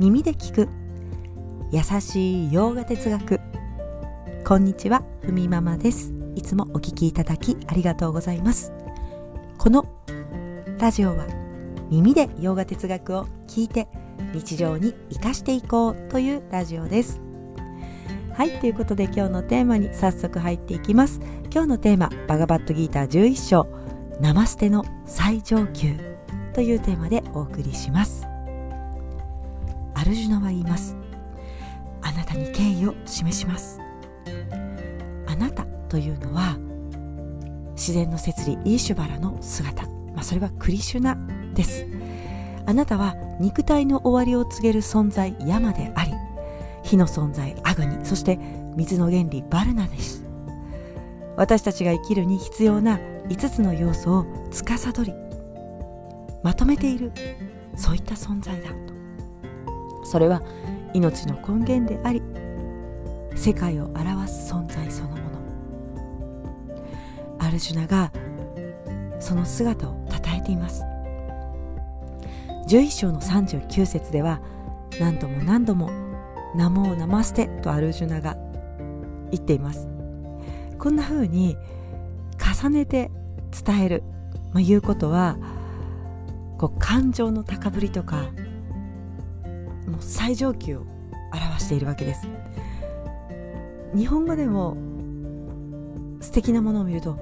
耳で聞く。優しい洋画哲学。こんにちはふみママです。いつもお聞きいただきありがとうございます。このラジオは耳で洋画哲学を聞いて日常に生かしていこうというラジオです。はいということで今日のテーマに早速入っていきます。今日のテーマバガバットギーター11章ナマステの最上級というテーマでお送りします。アルジュナは言います。あなたに敬意を示します。あなたというのは自然の摂理イーシュバラの姿、まあ、それはクリシュナです。あなたは肉体の終わりを告げる存在ヤマであり火の存在アグニそして水の原理バルナです。私たちが生きるに必要な5つの要素を司りまとめているそういった存在だ。とそれは命の根源であり世界を表す存在そのもの。アルジュナがその姿をたたえています。11章の39節では何度も何度も「ナモーナマステ」とアルジュナが言っています。こんな風に重ねて伝える、ま、いうことはこう感情の高ぶりとかもう最上級を表しているわけです。日本語でも素敵なものを見ると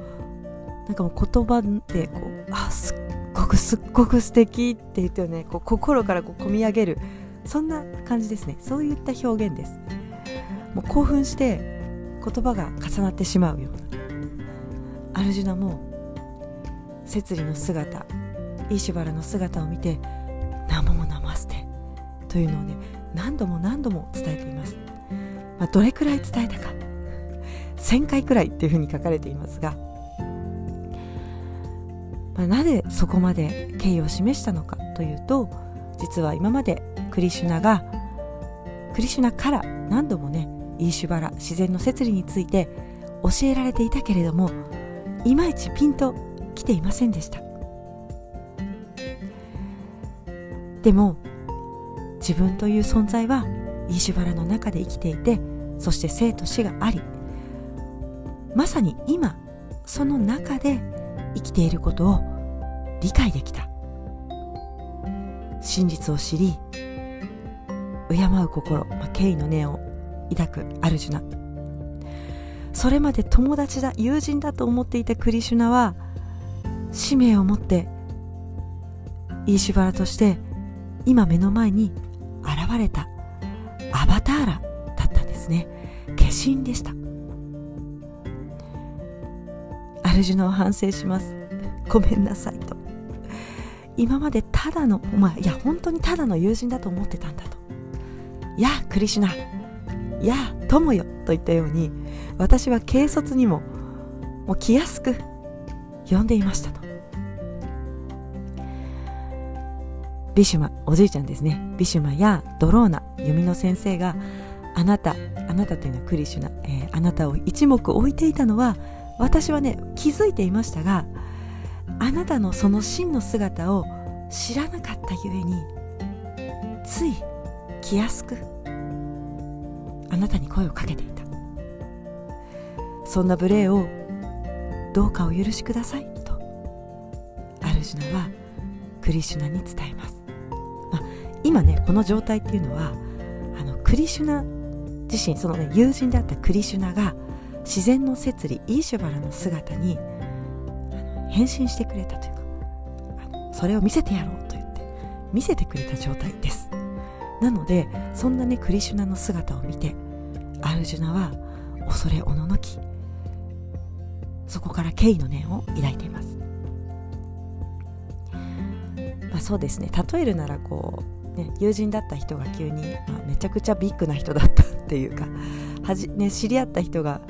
なんかもう言葉でこうあすっごくすっごく素敵って言ってねこう心からこう込み上げるそんな感じですね。そういった表現です。もう興奮して言葉が重なってしまうようなアルジュナも摂理の姿イシュバラの姿を見て「ナモモナマステ」というのをね何度も何度も伝えています、まあ、どれくらい伝えたか。1000回くらいっていうふうに書かれていますが、まあ、なぜそこまで敬意を示したのかというと実は今までクリシュナがクリシュナから何度もねイーシュバラ自然の摂理について教えられていたけれどもいまいちピンと来ていませんでした。でも自分という存在はイシュバラの中で生きていてそして生と死がありまさに今その中で生きていることを理解できた。真実を知り敬う心、まあ、敬意の念を抱くアルジュナ。それまで友達だ友人だと思っていたクリシュナは使命を持ってイーシュバラとして今目の前にれた。アバターラだったんですね。化身でした。アルジュナを反省します。ごめんなさいと。今までただのまあいや本当にただの友人だと思ってたんだと。やあクリシュナ。やあ友よ。といったように私は軽率にももう気安く呼んでいましたと。ビシュマおじいちゃんですね。ビシュマやドローナ弓の先生があなたあなたというのはクリシュナ、えー、あなたを一目置いていたのは私はね気づいていましたがあなたのその真の姿を知らなかったゆえについ気安くあなたに声をかけていた。そんな無礼をどうかお許しくださいとアルジュナはクリシュナに伝えます。今ねこの状態っていうのはあのクリシュナ自身そのね友人であったクリシュナが自然の摂理イーシュバラの姿に変身してくれたというかそれを見せてやろうと言って見せてくれた状態です。なのでそんなねクリシュナの姿を見てアルジュナは恐れおののきそこから敬意の念を抱いています、まあ、そうですね。例えるならこうね、友人だった人が急に、まあ、めちゃくちゃビッグな人だったっていうかはじ、ね、知り合った人が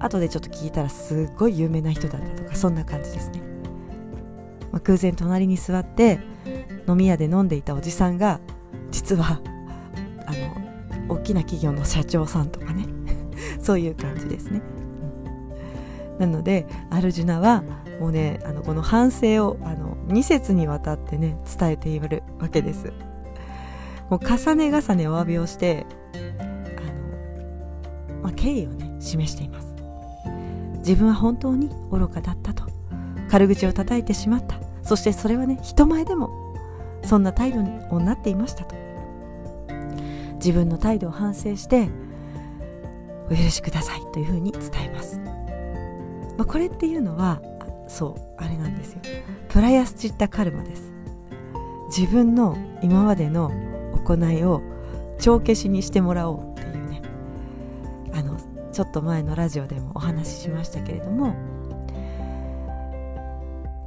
後でちょっと聞いたらすっごい有名な人だったとかそんな感じですね、まあ、空前隣に座って飲み屋で飲んでいたおじさんが実はあの大きな企業の社長さんとかね そういう感じですね、うん、なのでアルジュナはもうねあのこの反省をあの2節にわたってね伝えているわけです。もう重ね重ねお詫びをしてあの、まあ、敬意をね示しています。自分は本当に愚かだったと。軽口を叩いてしまった。そしてそれはね人前でもそんな態度になっていましたと。自分の態度を反省してお許しくださいというふうに伝えます、まあ、これっていうのはそうあれなんですよ。プラヤスチッタカルマです。自分の今までの行いを帳消しにしてもらおうっていうね。あのちょっと前のラジオでもお話ししましたけれども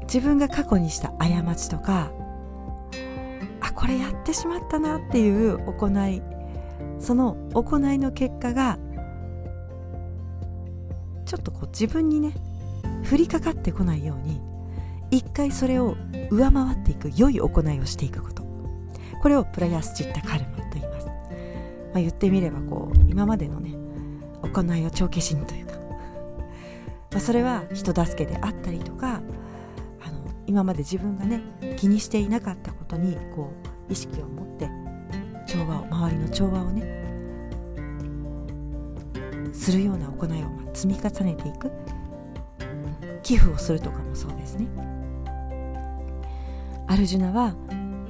自分が過去にした過ちとかあこれやってしまったなっていう行いその行いの結果がちょっとこう自分にね降りかかってこないように一回それを上回っていく良い行いをしていくこと。これをプラヤスチッタカルマと言います、まあ、言ってみればこう今までのね行いを帳消しにというか、ま、それは人助けであったりとかあの今まで自分がね気にしていなかったことにこう意識を持って調和を周りの調和をねするような行いを積み重ねていく。寄付をするとかもそうですね。アルジュナは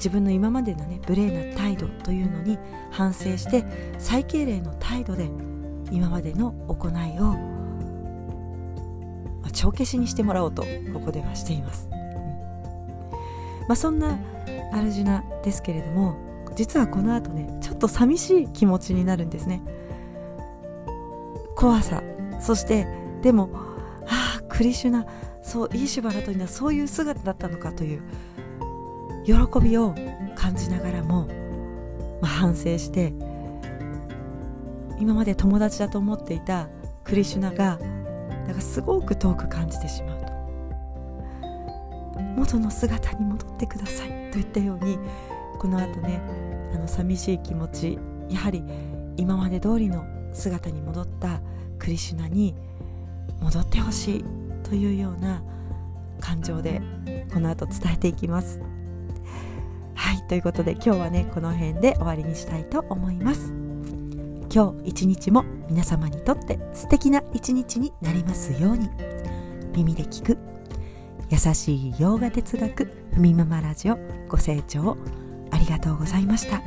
自分の今までのね無礼な態度というのに反省して最敬礼の態度で今までの行いを、ま、帳消しにしてもらおうとここではしています、うん。まあ、そんなアルジュナですけれども実はこの後ねちょっと寂しい気持ちになるんですね。怖さ。そしてでもああクリシュナそうイーシュバラというのはそういう姿だったのかという喜びを感じながらも、まあ、反省して今まで友達だと思っていたクリシュナがなんかすごく遠く感じてしまうと元の姿に戻ってくださいといったようにこの後ねあの寂しい気持ちやはり今まで通りの姿に戻ったクリシュナに戻ってほしいというような感情でこの後伝えていきます。はいということで今日はねこの辺で終わりにしたいと思います。今日一日も皆様にとって素敵な一日になりますように。耳で聞く優しい洋画哲学ふみママラジオご清聴ありがとうございました。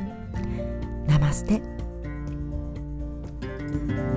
ナマステ。thank you